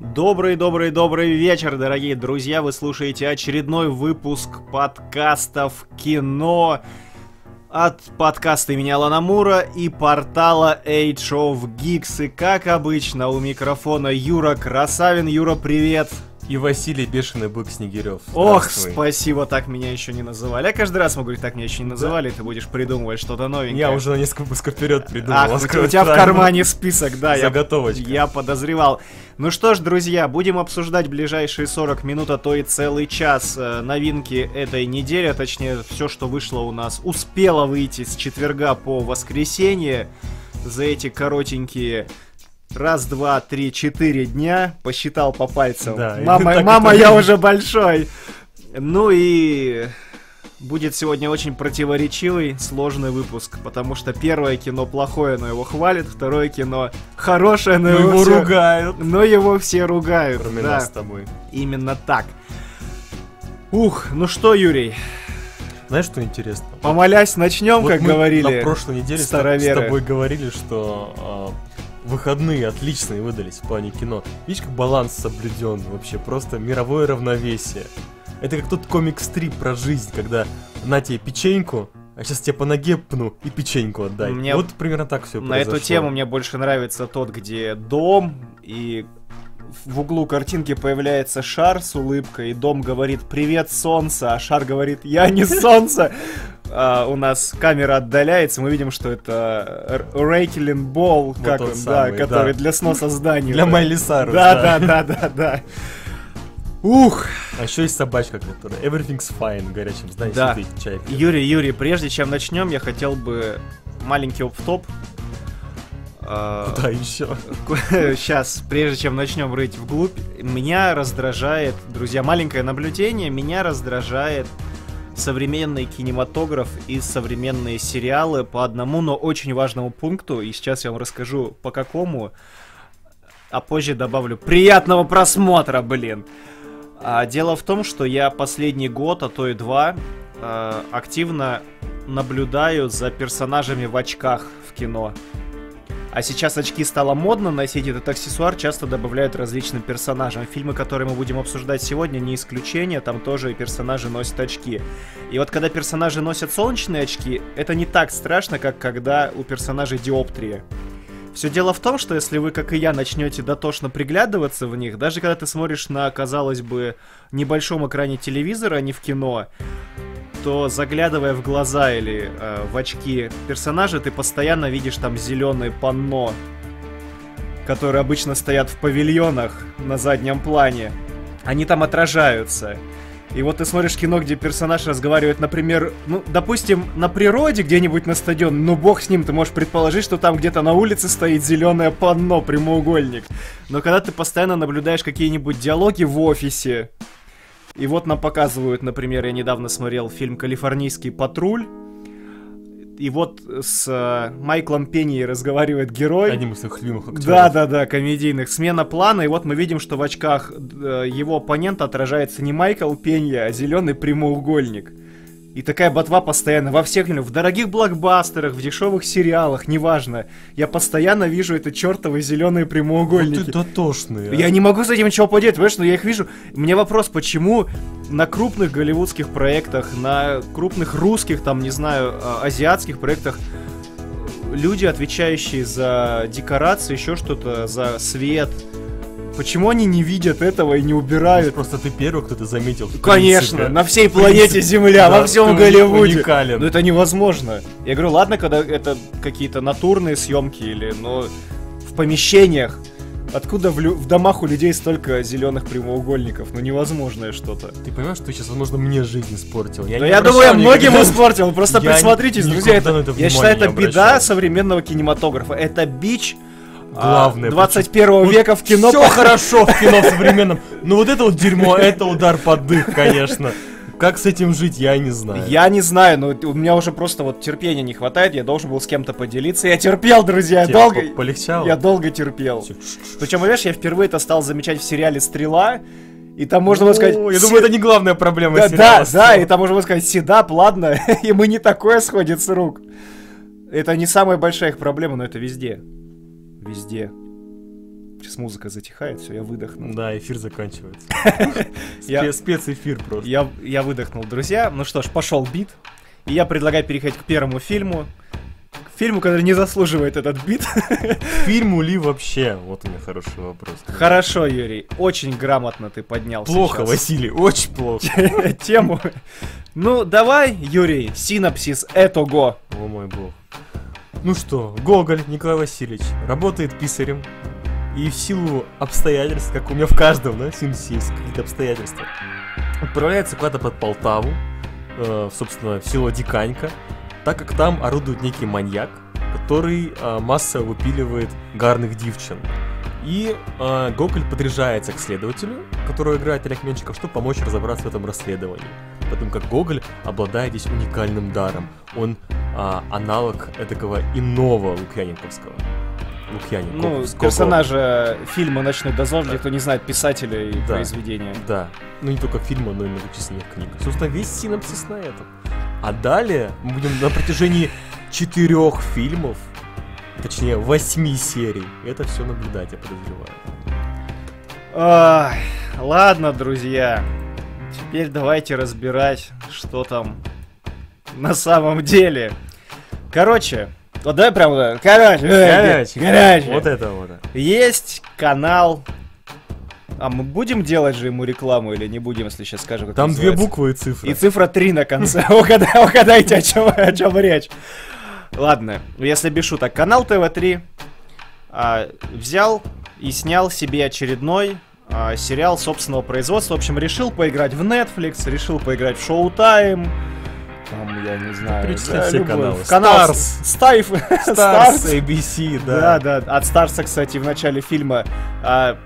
Добрый-добрый-добрый вечер, дорогие друзья! Вы слушаете очередной выпуск подкастов «Кино» от подкаста имени Алана Мура и портала Age of Geeks. И как обычно, у микрофона Юра Красавин. Юра, привет! И Василий Бешеный Бык Снегирев. Ох, спасибо, так меня еще не называли. Я каждый раз могу говорить, так меня еще не называли, да. ты будешь придумывать что-то новенькое. Я уже на несколько выпусков вперед придумал. Ах, у тебя в кармане список, да. Заготовочка. Я, я подозревал. Ну что ж, друзья, будем обсуждать ближайшие 40 минут, а то и целый час э, новинки этой недели, а точнее все, что вышло у нас, успело выйти с четверга по воскресенье за эти коротенькие раз, два, три, четыре дня, посчитал по пальцам. Да, мама, мама, я уже большой. Ну и будет сегодня очень противоречивый, сложный выпуск, потому что первое кино плохое, но его хвалят, второе кино хорошее, но, но его, его все... ругают. Но его все ругают. Кроме да. нас с тобой. Именно так. Ух, ну что, Юрий? Знаешь, что интересно? Помолясь, начнем, вот как мы говорили. На прошлой неделе с, с тобой говорили, что а, выходные отличные выдались в плане кино. Видишь, как баланс соблюден вообще, просто мировое равновесие. Это как тот комик-стрип про жизнь, когда на тебе печеньку, а сейчас тебе по ноге пну и печеньку отдай. Мне вот примерно так все На произошло. эту тему мне больше нравится тот, где дом и в углу картинки появляется шар с улыбкой, и дом говорит «Привет, солнце», а шар говорит «Я не солнце». Uh, у нас камера отдаляется, мы видим, что это Рейкелин Болл, вот как он, самый, да, который да. для сноса здания. Для Майли Сарус, да. Да, да, да, да. Ух! А еще есть собачка, которая Everything's Fine в горячем здании да. сидит, чай пьет. Юрий, Юрий, прежде чем начнем, я хотел бы маленький оп-топ а, Куда еще? Сейчас, прежде чем начнем рыть вглубь, меня раздражает, друзья, маленькое наблюдение, меня раздражает современный кинематограф и современные сериалы по одному, но очень важному пункту, и сейчас я вам расскажу по какому, а позже добавлю приятного просмотра, блин. А, дело в том, что я последний год, а то и два, а, активно наблюдаю за персонажами в очках в кино. А сейчас очки стало модно носить, этот аксессуар часто добавляют различным персонажам. Фильмы, которые мы будем обсуждать сегодня, не исключение, там тоже и персонажи носят очки. И вот когда персонажи носят солнечные очки, это не так страшно, как когда у персонажей диоптрия. Все дело в том, что если вы, как и я, начнете дотошно приглядываться в них, даже когда ты смотришь на, казалось бы, небольшом экране телевизора, а не в кино, то заглядывая в глаза или э, в очки персонажа, ты постоянно видишь там зеленые панно, которые обычно стоят в павильонах на заднем плане. Они там отражаются. И вот ты смотришь кино, где персонаж разговаривает, например, ну, допустим, на природе где-нибудь на стадионе, ну бог с ним, ты можешь предположить, что там где-то на улице стоит зеленое панно, прямоугольник. Но когда ты постоянно наблюдаешь какие-нибудь диалоги в офисе, и вот нам показывают, например, я недавно смотрел фильм «Калифорнийский патруль», и вот с э, Майклом Пенни разговаривает герой. Одним из своих любимых актеров. Да, да, да, комедийных. Смена плана, и вот мы видим, что в очках э, его оппонента отражается не Майкл Пенни, а зеленый прямоугольник. И такая ботва постоянно во всех в дорогих блокбастерах, в дешевых сериалах, неважно. Я постоянно вижу это чертовые зеленые прямоугольники. Вот ты дотошный. А? Я не могу с этим ничего поделать, понимаешь, но я их вижу. Мне вопрос, почему на крупных голливудских проектах, на крупных русских, там, не знаю, а, азиатских проектах люди, отвечающие за декорации, еще что-то, за свет, Почему они не видят этого и не убирают? Просто ты первый, кто это заметил. Конечно, на всей планете Земля, во всем Голливуде. Уникален. Но это невозможно. Я говорю, ладно, когда это какие-то натурные съемки или, но в помещениях. Откуда в, лю- в домах у людей столько зеленых прямоугольников? Ну невозможное что-то. Ты понимаешь, что ты сейчас, возможно, мне жизнь испортил? Я, да я думаю, я многим испортил. Просто я присмотритесь, друзья. Это, это я считаю, это беда современного кинематографа. Это бич Главное. 21 а, века в кино. Все хорошо в кино в современном. Ну вот это вот дерьмо, это удар под дых, конечно. Как с этим жить, я не знаю. Я не знаю, но у меня уже просто вот терпения не хватает, я должен был с кем-то поделиться. Я терпел, друзья, Тебе долго... Полегчало? Я долго терпел. Причем, знаешь, я впервые это стал замечать в сериале «Стрела», и там можно было сказать... Я думаю, это не главная проблема да, сериала. Да, да, и там можно было сказать, седап, ладно, и мы не такое сходит с рук. Это не самая большая их проблема, но это везде. Везде. Сейчас музыка затихает, все, я выдохнул. Да, эфир заканчивается. Спецэфир просто. Я выдохнул, друзья. Ну что ж, пошел бит. И я предлагаю переходить к первому фильму. К фильму, который не заслуживает этот бит. Фильму ли вообще? Вот у меня хороший вопрос. Хорошо, Юрий. Очень грамотно ты поднял Плохо, сейчас. Василий, очень плохо. Тему. Ну, давай, Юрий, синапсис этого. О мой бог. Ну что, Гоголь Николай Васильевич работает писарем, и в силу обстоятельств, как у меня в каждом, да, синусе есть какие-то обстоятельства, отправляется куда-то под Полтаву, э, собственно, в село Диканька, так как там орудует некий маньяк, который э, массово выпиливает гарных девчин. И э, Гоголь подряжается к следователю, которого играет Олег Менчиков, чтобы помочь разобраться в этом расследовании. Потому как Гоголь обладает здесь уникальным даром. Он э, аналог этого иного Лукьяненковского. Лукьяненко. Ну, персонажа фильма «Ночной дозор», для кто не знает писателя и да, произведения. Да, ну не только фильма, но и многочисленных книг. Собственно, весь синапсис на этом. А далее мы будем на протяжении четырех фильмов, точнее восьми серий, это все наблюдать, я подозреваю. Ой, ладно, друзья. Теперь давайте разбирать, что там на самом деле. Короче, вот давай прям Короче, короче, короче. Вот это вот. Есть канал. А мы будем делать же ему рекламу или не будем, если сейчас скажем, как Там две буквы и цифры. И цифра 3 на конце. Угадайте, о чем речь. Ладно, если без шуток. Канал ТВ-3 а, взял и снял себе очередной а, сериал собственного производства. В общем, решил поиграть в Netflix, решил поиграть в Showtime, там, я не знаю. Перечисли да, все любой. каналы. Канал Stars. Стайф. Stars, ABC, да. Да, да. От Старса, кстати, в начале фильма а,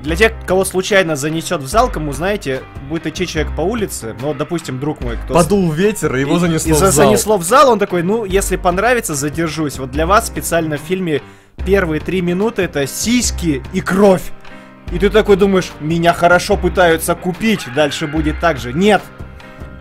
для тех, кого случайно занесет в зал, кому, знаете, будет идти человек по улице, ну, допустим, друг мой, кто... Подул ветер, и его занесло и, в зал. занесло в зал, он такой, ну, если понравится, задержусь. Вот для вас специально в фильме первые три минуты это сиськи и кровь. И ты такой думаешь, меня хорошо пытаются купить, дальше будет так же. Нет,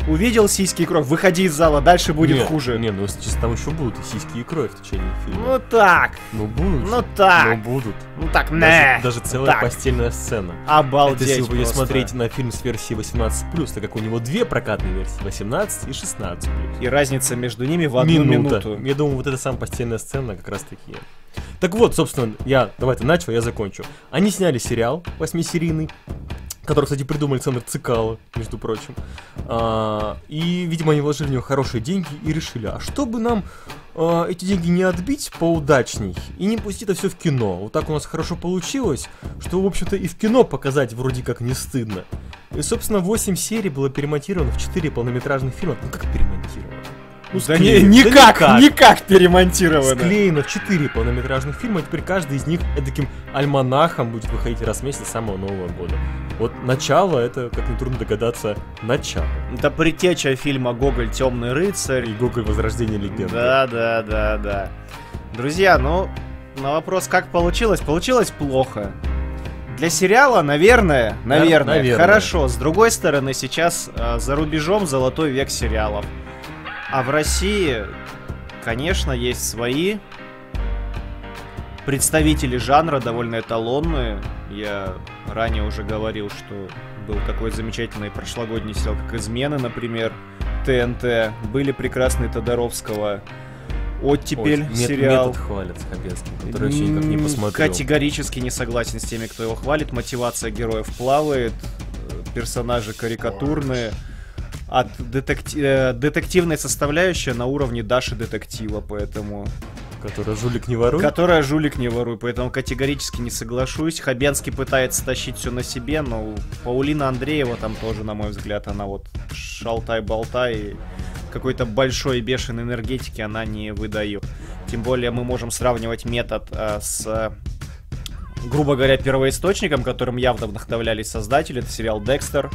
увидел сиськи и кровь, выходи из зала, дальше будет нет, хуже. Не, ну сейчас там еще будут и сиськи и кровь в течение фильма. Ну так. Ну будут. Ну так. Ну будут. Ну так, не. Даже, даже целая так. постельная сцена. Обалдеть Это если вы будете смотреть на фильм с версией 18+, так как у него две прокатные версии, 18 и 16+. И разница между ними в одну Минута. минуту. Я думаю, вот эта самая постельная сцена как раз таки. Так вот, собственно, я, давай ты начал, я закончу. Они сняли сериал восьмисерийный, который, кстати, придумал Александр Цикало, между прочим. А, и, видимо, они вложили в него хорошие деньги и решили, а чтобы нам а, эти деньги не отбить поудачней и не пустить это все в кино. Вот так у нас хорошо получилось, что, в общем-то, и в кино показать вроде как не стыдно. И, собственно, 8 серий было перемонтировано в 4 полнометражных фильма. Ну как перемонтировано? Ну, да не, никак, да никак, никак перемонтировано. Склеено 4 полнометражных фильма, и теперь каждый из них таким альманахом будет выходить раз в месяц с самого Нового года. Вот начало, это, как нетрудно догадаться, начало. Это притеча фильма «Гоголь. Темный рыцарь». И «Гоголь. Возрождение легенды». Да, да, да, да. Друзья, ну, на вопрос, как получилось, получилось плохо. Для сериала, наверное, наверное, наверное. хорошо. С другой стороны, сейчас э, за рубежом золотой век сериалов. А в России, конечно, есть свои представители жанра, довольно эталонные. Я ранее уже говорил, что был такой замечательный прошлогодний сериал, как «Измены», например, ТНТ. Были прекрасные Тодоровского. Оттепель Ой, сериал. Метод хвалят Хабенский, который вообще никак не посмотрел. Категорически не согласен с теми, кто его хвалит. Мотивация героев плавает, персонажи карикатурные от детекти... Э, детективной составляющей на уровне Даши детектива, поэтому... Которая жулик не воруй? Которая жулик не воруй, поэтому категорически не соглашусь. Хабенский пытается тащить все на себе, но Паулина Андреева там тоже, на мой взгляд, она вот шалтай-болтай и какой-то большой бешеной энергетики она не выдает. Тем более мы можем сравнивать метод э, с грубо говоря, первоисточником, которым явно вдохновлялись создатели, это сериал Декстер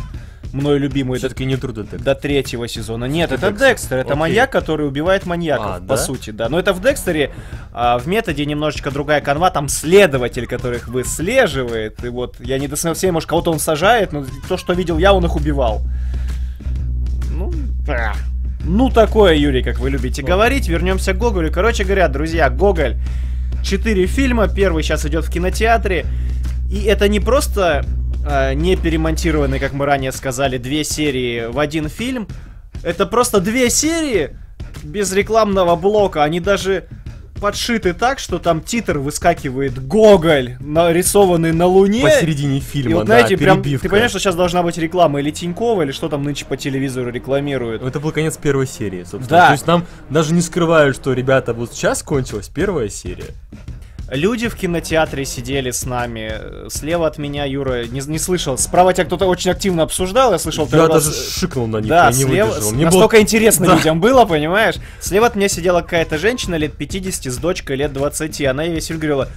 мной любимый. Все-таки не Тру. До третьего сезона. Нет, это Декстер. Это Окей. маньяк, который убивает маньяков, а, по да? сути, да. Но это в Декстере а, в методе немножечко другая канва. Там следователь, которых выслеживает. И вот я не досмотрел все, может, кого-то он сажает, но то, что видел я, он их убивал. Ну, ну такое, Юрий, как вы любите говорить. Вернемся к Гоголю. Короче говоря, друзья, Гоголь четыре фильма. Первый сейчас идет в кинотеатре. И это не просто э, не перемонтированные, как мы ранее сказали, две серии в один фильм. Это просто две серии без рекламного блока. Они даже подшиты так, что там титр выскакивает Гоголь, нарисованный на Луне. Посередине фильма, и вот, да, знаете, прям, ты понимаешь, что сейчас должна быть реклама или Тинькова, или что там нынче по телевизору рекламируют. Это был конец первой серии, собственно. Да. То есть нам даже не скрывают, что, ребята, вот сейчас кончилась первая серия. Люди в кинотеатре сидели с нами. Слева от меня Юра не, не слышал. Справа тебя кто-то очень активно обсуждал. Я слышал. Я даже раз... шикнул на них. Да, я не слева... выдержал. Мне настолько было... интересно да. людям было, понимаешь? Слева от меня сидела какая-то женщина лет 50 с дочкой лет 20. Она ей весь говорила,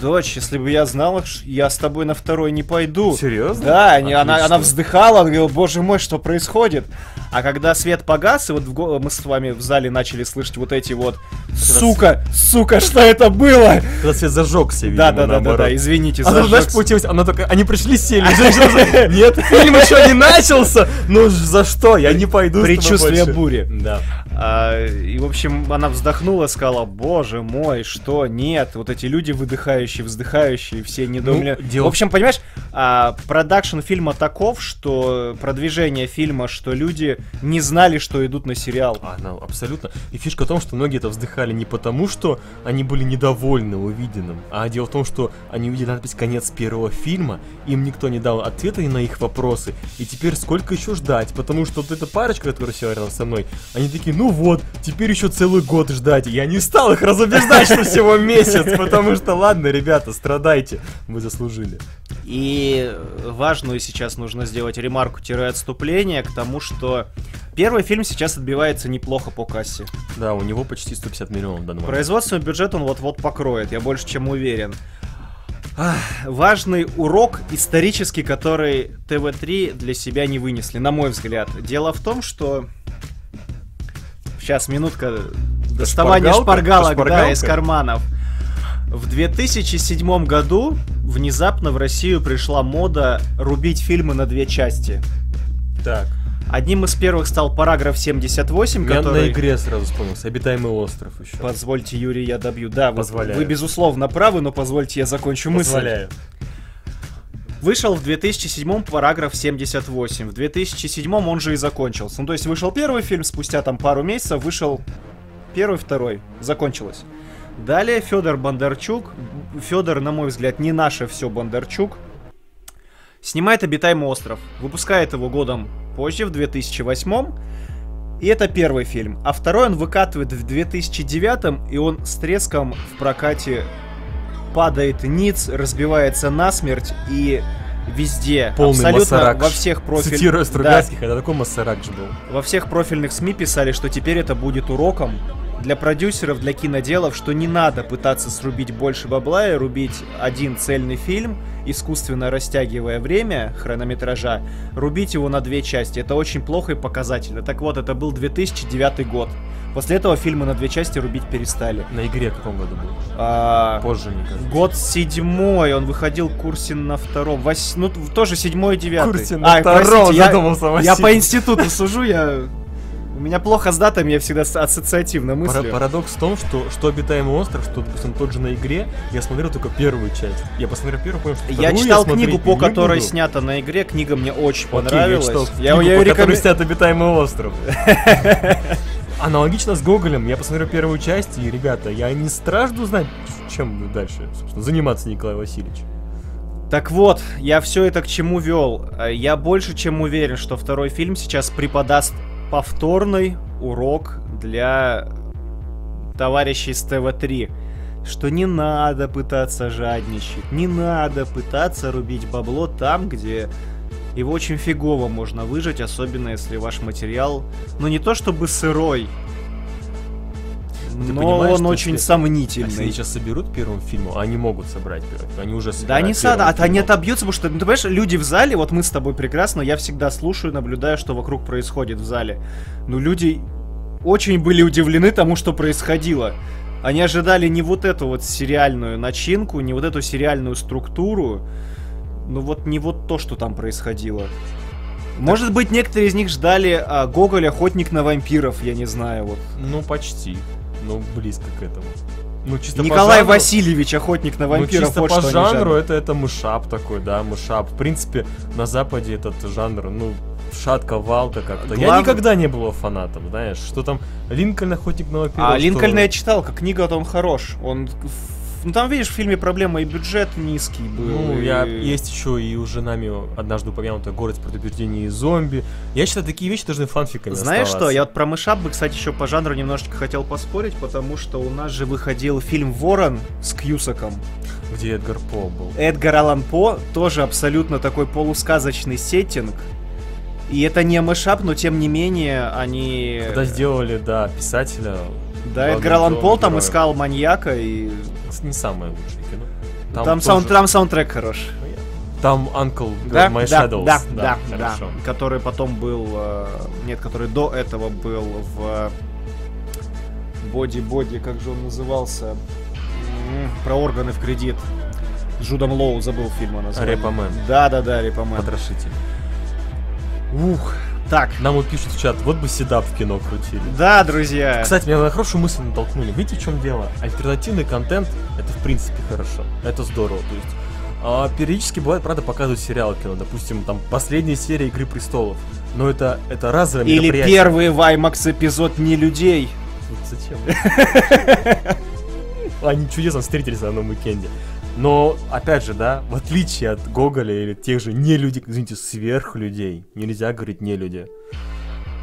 Дочь, если бы я знала, я с тобой на второй не пойду. Серьезно? Да, они, она, она вздыхала, она говорила, боже мой, что происходит? А когда свет погас, и вот в, мы с вами в зале начали слышать вот эти вот Сука, сука, что это было? Когда свет зажегся, видимо, Да, да, да, да, да, извините, Она, знаешь, получилось, она только, они пришли, сели, нет, фильм еще не начался, ну за что, я не пойду Предчувствие бури. Да. А, и, в общем, она вздохнула, сказала, боже мой, что, нет, вот эти люди выдыхающие, вздыхающие, все недоумели. Ну, дело... В общем, понимаешь, а, продакшн фильма таков, что продвижение фильма, что люди не знали, что идут на сериал. А, ну, абсолютно. И фишка в том, что многие это вздыхали не потому, что они были недовольны увиденным, а дело в том, что они увидели надпись «Конец первого фильма», им никто не дал ответа на их вопросы, и теперь сколько еще ждать, потому что вот эта парочка, которая села рядом со мной, они такие, ну вот, теперь еще целый год ждать. Я не стал их разубеждать, что всего месяц, потому что, ладно, ребята, страдайте, мы заслужили. И важную сейчас нужно сделать ремарку-отступление к тому, что первый фильм сейчас отбивается неплохо по кассе. Да, у него почти 150 миллионов в данный момент. Производственный бюджет он вот-вот покроет, я больше чем уверен. Ах, важный урок исторический, который ТВ-3 для себя не вынесли, на мой взгляд. Дело в том, что Сейчас, минутка. Доставание шпаргалок, да, из карманов. В 2007 году внезапно в Россию пришла мода рубить фильмы на две части. Так. Одним из первых стал параграф 78, я который... на игре сразу вспомнился, обитаемый остров еще. Позвольте, Юрий, я добью. Да, Позволяю. Вы, вы безусловно правы, но позвольте я закончу мысль. Позволяю. Вышел в 2007 параграф 78. В 2007 он же и закончился. Ну, то есть вышел первый фильм, спустя там пару месяцев вышел первый, второй. Закончилось. Далее Федор Бондарчук. Федор, на мой взгляд, не наше все Бондарчук. Снимает «Обитаемый остров». Выпускает его годом позже, в 2008 и это первый фильм. А второй он выкатывает в 2009 и он с треском в прокате падает ниц, разбивается насмерть и везде, Полный абсолютно массарак. во всех профильных... Цитируя Стругацких, да. это такой массарак же был. Во всех профильных СМИ писали, что теперь это будет уроком для продюсеров, для киноделов, что не надо пытаться срубить больше бабла и рубить один цельный фильм, искусственно растягивая время хронометража, рубить его на две части. Это очень плохо и показательно. Так вот, это был 2009 год. После этого фильмы на две части рубить перестали. На игре в каком году был? А, Позже, мне кажется. Год седьмой, он выходил Курсин на втором. Вось... Ну, тоже седьмой и девятый. Курсин на а, втором, простите, задумался я, я по институту сужу, я... У меня плохо с датами, я всегда ассоциативно мыслю. Пара парадокс в том, что что обитаемый остров, что, допустим, тот же на игре, я смотрел только первую часть. Я посмотрел первую, понял, что Я читал я книгу, по которой буду. снята на игре, книга мне очень Окей, понравилась. Я читал я, книгу, я по реком... которой снят обитаемый остров. Аналогично с Гоголем, я посмотрел первую часть, и, ребята, я не стражду знать, чем дальше, собственно, заниматься Николай Васильевич. Так вот, я все это к чему вел. Я больше чем уверен, что второй фильм сейчас преподаст повторный урок для товарищей с ТВ-3 что не надо пытаться жадничать, не надо пытаться рубить бабло там, где его очень фигово можно выжать, особенно если ваш материал, ну не то чтобы сырой, ты но он очень если, сомнительный. Если они сейчас соберут первым фильму, они могут собрать первым, они уже Да они сада, а они отобьются, потому что, ну, ты понимаешь, люди в зале, вот мы с тобой прекрасно, я всегда слушаю, наблюдаю, что вокруг происходит в зале. Но люди очень были удивлены тому, что происходило. Они ожидали не вот эту вот сериальную начинку, не вот эту сериальную структуру, ну вот не вот то, что там происходило. Может быть, некоторые из них ждали а, Гоголь Охотник на вампиров, я не знаю, вот. Ну, почти. Ну, близко к этому. ну, чисто Николай по жанру, Васильевич, охотник на вампиров. Ну, чисто вот по жанру это, это мышап такой, да, мышап. В принципе, на Западе этот жанр, ну, шатка, валка как-то. Глав... Я никогда не был фанатом, знаешь, что там Линкольн охотник на вампиров. А Линкольна я читал, как книга, вот он хорош. Он ну там, видишь, в фильме проблема и бюджет низкий был. Ну, и... я есть еще и уже нами однажды упомянутый город с предупреждением зомби. Я считаю, такие вещи должны фанфиками Знаешь оставаться. что, я вот про мышап бы, кстати, еще по жанру немножечко хотел поспорить, потому что у нас же выходил фильм Ворон с Кьюсаком. Где Эдгар По был. Эдгар Аллан По, тоже абсолютно такой полусказочный сеттинг. И это не мышап, но тем не менее они... Когда сделали, да, писателя... Да, Эдгар Аллан По там искал маньяка и не самое лучшее кино. Там, там, тоже... саунд, там саундтрек хорош. Там Uncle да? My да, Shadows. Да, да, да, да. Который потом был... Э, нет, который до этого был в... Боди-боди, как же он назывался? Про органы в кредит. Джудом Лоу забыл фильм название. Репомен. Да, да, да, Репомен. Потрошитель. Ух, так. Нам вот пишут в чат, вот бы седап в кино крутили. Да, друзья. Кстати, меня на хорошую мысль натолкнули. Видите, в чем дело? Альтернативный контент это в принципе хорошо. Это здорово. То есть а, периодически бывает, правда, показывают сериалы кино. Допустим, там последняя серия Игры престолов. Но это, это разовое Или первый Ваймакс эпизод не людей. Зачем? Они чудесно встретились на одном уикенде. Но, опять же, да, в отличие от Гоголя или тех же не людей, извините, сверхлюдей, нельзя говорить не люди.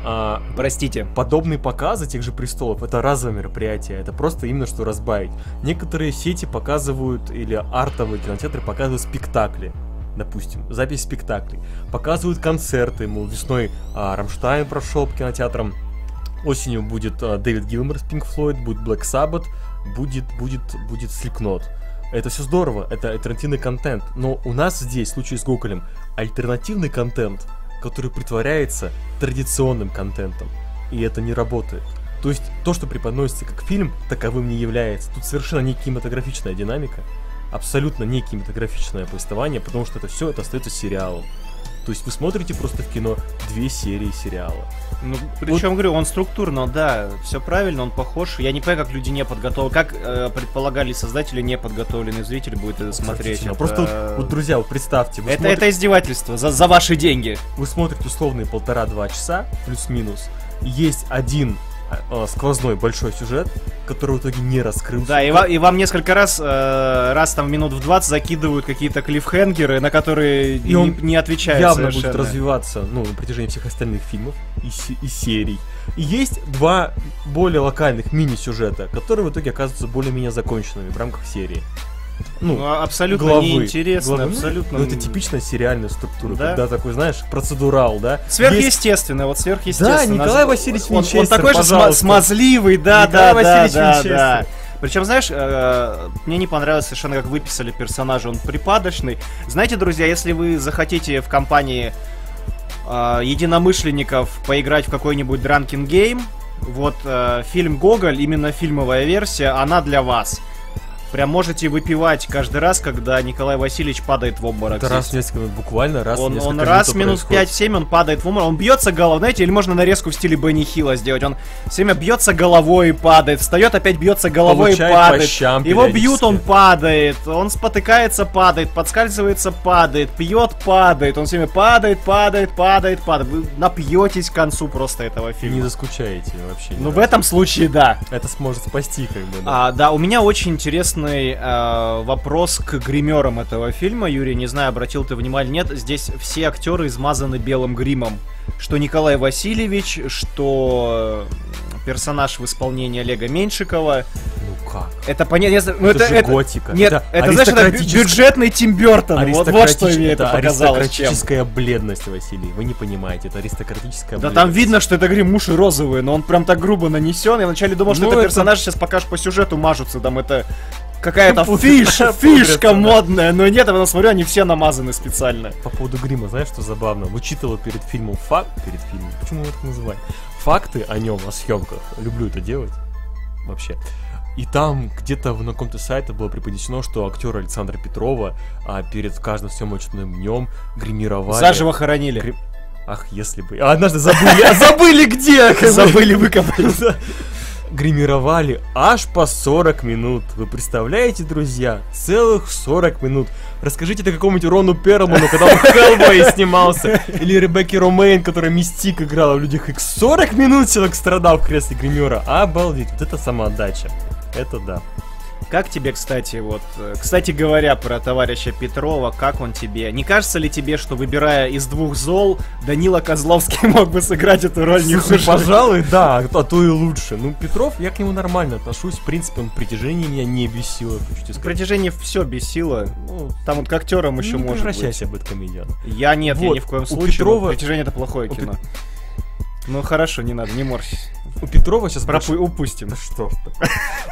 А, Простите. Подобные показы тех же престолов это разовое мероприятие, это просто именно что разбавить. Некоторые сети показывают, или артовые кинотеатры показывают спектакли допустим, запись спектаклей, показывают концерты, мол, весной а, Рамштайн прошел по кинотеатрам, осенью будет а, Дэвид Гилмор с Pink Floyd, будет Black Sabbath, будет, будет, будет Slipknot. Это все здорово, это альтернативный контент. Но у нас здесь, в случае с Гоголем, альтернативный контент, который притворяется традиционным контентом. И это не работает. То есть то, что преподносится как фильм, таковым не является. Тут совершенно не кинематографичная динамика, абсолютно не кинематографичное повествование, потому что это все это остается сериалом. То есть вы смотрите просто в кино две серии сериала. Ну, причем, вот. говорю, он структурно, да, все правильно, он похож. Я не понимаю, как люди не подготовлены, как э, предполагали создатели, не подготовленный зритель будет это смотреть. Это... Просто вот, вот, друзья, вот представьте. это, смотрите... это издевательство за, за ваши деньги. Вы смотрите условные полтора-два часа, плюс-минус. Есть один э, сквозной большой сюжет, который в итоге не раскрылся. Да, и, ва- и вам несколько раз, э, раз там минут в 20 закидывают какие-то клиффхенгеры, на которые и он не, не отвечают явно совершенно. будет развиваться, ну, на протяжении всех остальных фильмов и, и серий. И есть два более локальных мини-сюжета, которые в итоге оказываются более-менее законченными в рамках серии ну, ну абсолютно главы, неинтересно, главы. абсолютно. Ну, это типичная сериальная структура, да? когда такой, знаешь, процедурал, да? Сверхъестественно, Есть... вот сверхъестественно. Да, Николай Васильевич он, он такой же смазливый, да, Николай да, Васильевич да, да, да. Причем, знаешь, э, мне не понравилось совершенно, как выписали персонажа, он припадочный. Знаете, друзья, если вы захотите в компании э, единомышленников поиграть в какой-нибудь дранкин гейм, вот э, фильм Гоголь, именно фильмовая версия, она для вас. Прям можете выпивать каждый раз, когда Николай Васильевич падает в обморок. Это раз в несколько буквально раз он, в Он раз минут 5-7 он падает в обморок, он бьется головой, знаете, или можно нарезку в стиле Бенни Хилла сделать. Он все время бьется головой и падает, встает, опять бьется головой Получает и падает. Его бьют, он падает, он спотыкается, падает, подскальзывается, падает, пьет, падает, он все время падает, падает, падает, падает. Вы напьетесь к концу просто этого фильма. Не заскучаете вообще. Ну, в этом случае, да. Это сможет спасти, как бы. Да, а, да у меня очень интересно интересный э, вопрос к гримерам этого фильма. Юрий, не знаю, обратил ты внимание, нет, здесь все актеры измазаны белым гримом. Что Николай Васильевич, что персонаж в исполнении Олега Меньшикова. Ну как? Это понятно. Ну, это, это, это готика. Нет, это, это знаешь, это бюджетный Тим Бертон. Вот, вот что мне это, это показалось. Аристократическая чем. бледность, Василий. Вы не понимаете, это аристократическая Да там видно, что это грим уши розовые, но он прям так грубо нанесен. Я вначале думал, что ну, это, это персонаж сейчас покажешь по сюжету мажутся. Там это какая-то фиш, фишка модная, но нет, я смотрю, они все намазаны специально. По поводу грима, знаешь, что забавно? Вычитывал перед фильмом факт, перед фильмом, почему его так называют? Факты о нем, о съемках. Люблю это делать. Вообще. И там где-то на каком-то сайте было преподнесено, что актера Александра Петрова а, перед каждым съемочным днем гримировали. Заживо хоронили. Гри... Ах, если бы. А однажды забыли. А забыли где? Забыли выкопать. Гримировали аж по 40 минут. Вы представляете, друзья? Целых 40 минут. Расскажите это какому-нибудь Рону Перлману, когда он в Хеллбой снимался. Или Ребекке Ромейн, которая Мистик играла в Людях Икс. 40 минут человек страдал в кресле гримера. Обалдеть, вот это самоотдача. Это да. Как тебе, кстати, вот, э, кстати говоря про товарища Петрова, как он тебе? Не кажется ли тебе, что выбирая из двух зол, Данила Козловский мог бы сыграть эту роль не хуже? Пожалуй, да, а то и лучше. Ну, Петров, я к нему нормально отношусь, в принципе, он притяжение меня не бесило, хочу Притяжение все бесило. Ну, там вот к актерам еще не может превращайся быть. комедиан. Я нет, вот, я ни в коем случае. Петрова... Притяжение это плохое кино. Ну хорошо, не надо, не морщись. У Петрова сейчас... Пропу... Больш... Упустим. Да что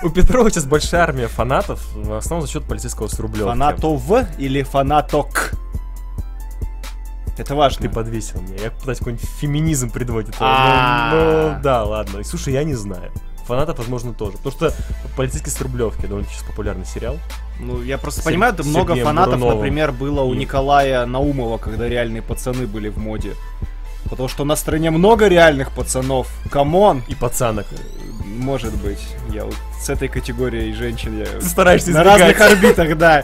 У Петрова сейчас большая армия фанатов, в основном за счет полицейского с Рублевки. Фанатов или фанаток? Это важно. Ты подвесил меня. Я пытаюсь какой-нибудь феминизм придумать. Ну, ну, да, ладно. И слушай, я не знаю. Фанатов, возможно, тоже. Потому что полицейский с Рублевки довольно сейчас популярный сериал. Ну, я просто понимаю, много фанатов, например, было у Николая Наумова, когда реальные пацаны были в моде. Потому что на стране много реальных пацанов. Come on! И пацанок. Может быть. Я вот с этой категорией женщин я... Ты стараешься избегать. На разных орбитах, да.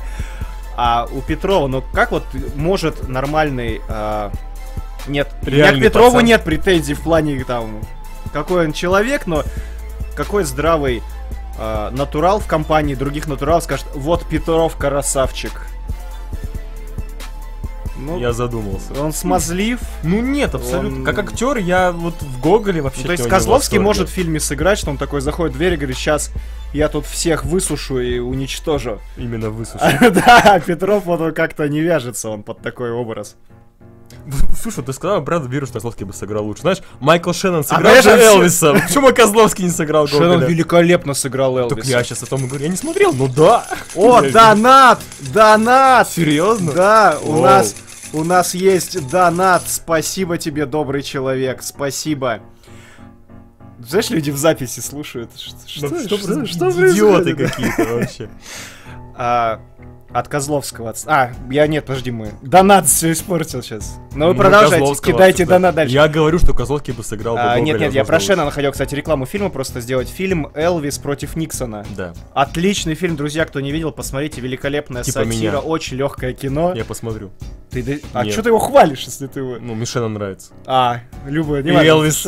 А у Петрова, ну как вот может нормальный... А... Нет, Реальный у меня к Петрову пацан. нет претензий в плане там, какой он человек, но какой здравый э, натурал в компании других натуралов скажет, вот Петров красавчик. Ну, я задумался. Он смазлив? Ну нет, абсолютно. Он... Как актер я вот в Гоголе вообще. Ну, то есть Козловский может в фильме сыграть, что он такой заходит в дверь и говорит, сейчас я тут всех высушу и уничтожу. Именно высушу. Да, Петров вот как-то не вяжется он под такой образ. Слушай, ты сказал, верю, что Козловский бы сыграл лучше. Знаешь, Майкл Шеннон а сыграл а, же Элвиса. Почему Козловский не сыграл Гоголя? Шеннон великолепно сыграл Элвиса. Так я сейчас о том и говорю. Я не смотрел, ну да. О, донат! Донат! Серьезно? Да, у нас у нас есть донат. Спасибо тебе, добрый человек. Спасибо. Знаешь, люди в записи слушают. Что, что, что, что, что Идиоты какие-то вообще. От Козловского. А, я нет, подожди, мы. Донат все испортил сейчас. Но вы ну, продолжайте, кидайте да. донат дальше. Я говорю, что Козловский бы сыграл а, Нет, нет, я про Шеннона хотел, кстати, рекламу фильма просто сделать. Фильм «Элвис против Никсона». Да. Отличный фильм, друзья, кто не видел, посмотрите. Великолепная типа сатира, меня. очень легкое кино. Я посмотрю. Ты, а что ты его хвалишь, если ты его... Ну, Мишена нравится. А, любое, не Элвис.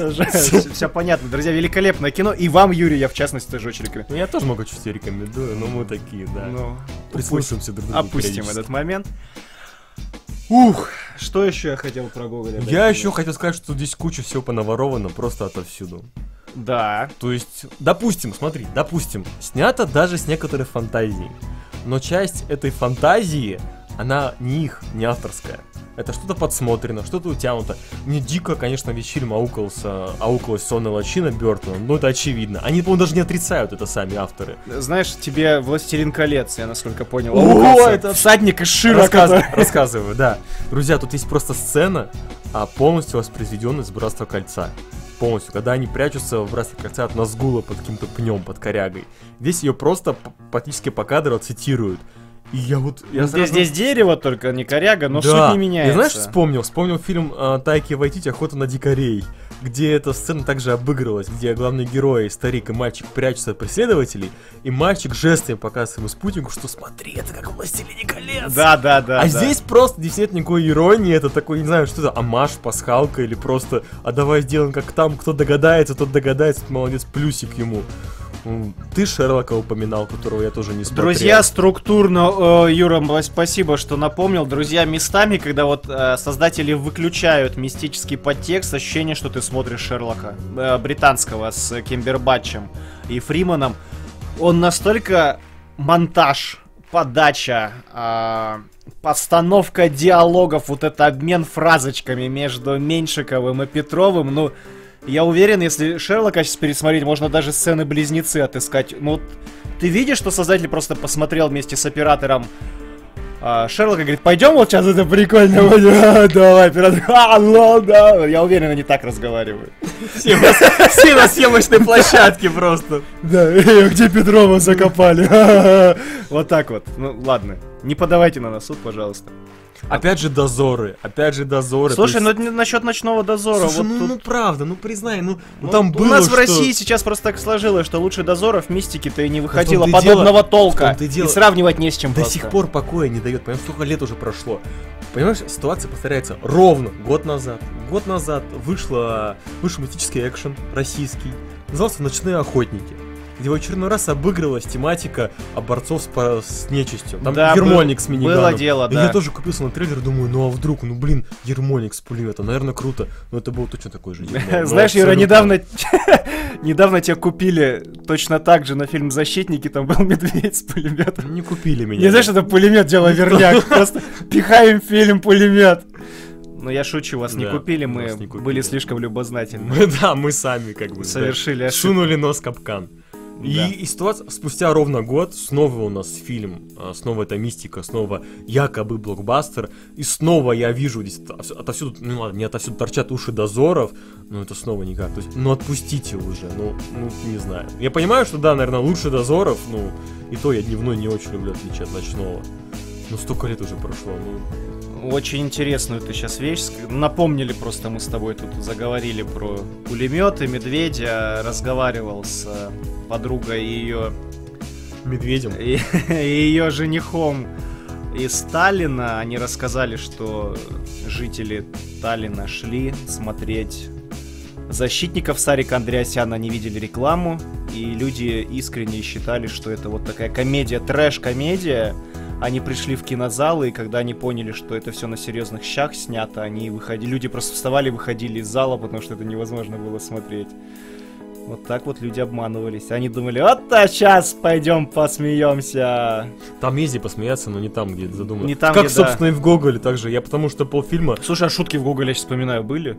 Все понятно, друзья, великолепное кино. И вам, Юрий, я в частности тоже очень рекомендую. Ну, я тоже много чего рекомендую, но мы такие, да. Ну, Прислушаемся Опустим этот момент. Ух, что еще я хотел про Гоголя? Я еще хотел сказать, что здесь куча всего понаворовано просто отовсюду. Да. То есть, допустим, смотри, допустим, снято даже с некоторой фантазией. Но часть этой фантазии, она не их, не авторская. Это что-то подсмотрено, что-то утянуто. Мне дико, конечно, весь фильм аукался, аукалась сонная лощина Бертона, но это очевидно. Они, по-моему, даже не отрицают это сами авторы. Знаешь, тебе «Властелин колец», я насколько понял. О, это всадник из Шира. Рассказ... Рассказываю, да. Друзья, тут есть просто сцена, а полностью воспроизведенная из «Братства кольца» полностью, когда они прячутся в братстве кольца от Назгула под каким-то пнем, под корягой. Здесь ее просто практически по кадру цитируют. И я вот... Я здесь, сразу... здесь дерево только, не коряга, но да. суть не меняется. Я знаешь, вспомнил? Вспомнил фильм э, Тайки Вайтити «Охота на дикарей», где эта сцена также обыгрывалась, где главные герои, старик и мальчик, прячутся от преследователей, и мальчик жестами показывает своему спутнику, что смотри, это как «Властелине колец». Да, да, да. А да. здесь просто здесь нет никакой иронии, это такой, не знаю, что это, амаш, пасхалка, или просто, а давай сделаем как там, кто догадается, тот догадается, молодец, плюсик ему. Ты Шерлока упоминал, которого я тоже не смотрел. Друзья, структурно, э, Юра, спасибо, что напомнил. Друзья, местами, когда вот э, создатели выключают мистический подтекст, ощущение, что ты смотришь Шерлока э, британского с Кимбербатчем и Фриманом, он настолько монтаж, подача, э, постановка диалогов, вот это обмен фразочками между Меньшиковым и Петровым, ну... Я уверен, если Шерлока сейчас пересмотреть, можно даже сцены близнецы отыскать. Ну, ты видишь, что создатель просто посмотрел вместе с оператором а, Шерлока говорит, пойдем вот сейчас это прикольно будет. А, давай, оператор. А, ну да. Я уверен, они так разговаривают. Все, все на съемочной площадке просто. Да, где Петрова закопали? Вот так вот. Ну, ладно. Не подавайте на нас суд, пожалуйста. Опять же дозоры, опять же дозоры. Слушай, есть... ну насчет ночного дозора. Слушай, вот ну, тут... ну правда, ну признай, ну, ну там было. У нас что... в России сейчас просто так сложилось, что лучше дозоров мистики-то и не выходило подобного дело, толка. Дело... И сравнивать не с чем. До просто. сих пор покоя не дает. Понимаешь, сколько лет уже прошло. Понимаешь, ситуация повторяется ровно год назад. Год назад вышла, вышел мистический экшен российский. Назывался «Ночные охотники» где в очередной раз обыгрывалась тематика борцов с, с нечистью. Там да, Ермоник был, с миниганом. Было дело, и да. я тоже купился на трейлер, думаю, ну а вдруг, ну блин, Ермоник с пулеметом, наверное, круто. Но это было точно такой же. Знаешь, Юра, недавно, недавно тебя купили точно так же на фильм «Защитники», там был медведь с пулеметом. Не купили меня. Не знаешь, это пулемет, дело верняк. Просто пихаем фильм пулемет. Ну, я шучу, вас да, не купили, мы не купили. были слишком любознательны. Мы, да, мы сами как бы совершили да, Сунули нос капкан. И, да. и ситуация, спустя ровно год, снова у нас фильм, а, снова эта мистика, снова якобы блокбастер, и снова я вижу здесь отовсюду, ну ладно, не отовсюду торчат уши дозоров, но это снова никак, то есть, ну отпустите уже, ну, ну, не знаю. Я понимаю, что да, наверное, лучше дозоров, ну, и то я дневной не очень люблю отличие от ночного. Ну, столько лет уже прошло, ну, очень интересную ты сейчас вещь. Напомнили просто мы с тобой тут заговорили про пулеметы, медведя. Разговаривал с э, подругой и ее... Медведем? И, и ее женихом из Сталина. Они рассказали, что жители Таллина шли смотреть защитников Сарика Андреасяна, они видели рекламу, и люди искренне считали, что это вот такая комедия, трэш-комедия, они пришли в кинозалы, и когда они поняли, что это все на серьезных щах снято, они выходили, люди просто вставали, выходили из зала, потому что это невозможно было смотреть. Вот так вот люди обманывались. Они думали, вот а сейчас пойдем посмеемся. Там езди посмеяться, но не там, где задумано. Не там, как, где, собственно, да. и в Гоголе также. Я потому что полфильма... Слушай, а шутки в Гоголе, я сейчас вспоминаю, были?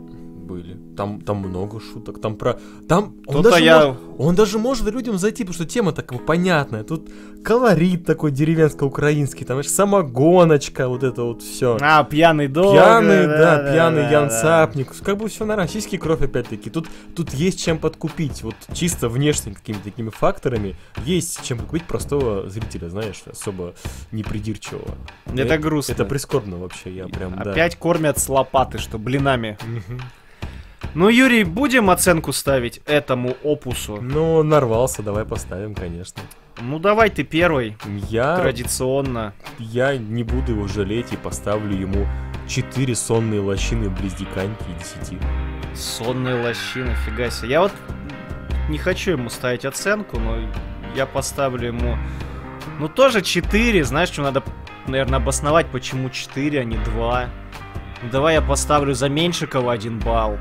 Были. Там, там много шуток, там про... Там он даже, я... может, он даже может людям зайти, потому что тема такая понятная. Тут колорит такой деревенско-украинский, там, знаешь, самогоночка, вот это вот все. А, пьяный дом. Пьяный, да, да, да пьяный да, Ян да. Цапник. Как бы все на российский кровь опять-таки. Тут, тут есть чем подкупить. Вот чисто внешними какими-то такими факторами есть чем подкупить простого зрителя, знаешь, особо непридирчивого. Это, это грустно. Это прискорбно вообще, я прям, Опять да. кормят с лопаты, что блинами. Ну, Юрий, будем оценку ставить этому опусу? Ну, нарвался, давай поставим, конечно. Ну, давай ты первый. Я... Традиционно. Я не буду его жалеть и поставлю ему 4 сонные лощины близдиканьки и 10. Сонные лощины, фига себе. Я вот не хочу ему ставить оценку, но я поставлю ему... Ну, тоже 4. Знаешь, что надо, наверное, обосновать, почему 4, а не 2. Ну, давай я поставлю за Меньшикова 1 балл.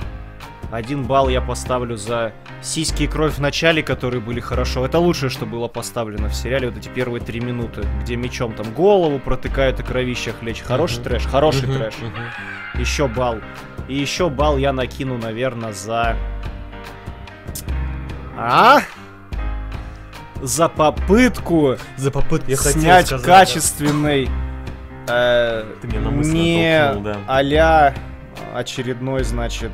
Один балл я поставлю за сиськи и кровь в начале, которые были хорошо. Это лучшее, что было поставлено в сериале, вот эти первые три минуты, где мечом там голову протыкают и кровища хлечь. Хороший uh-huh. трэш, хороший uh-huh, трэш. Uh-huh. Еще балл. И еще балл я накину, наверное, за... А? За попытку за попытку я снять сказать, качественный да. э, Ты мне на не натолкнул, да. а очередной, значит,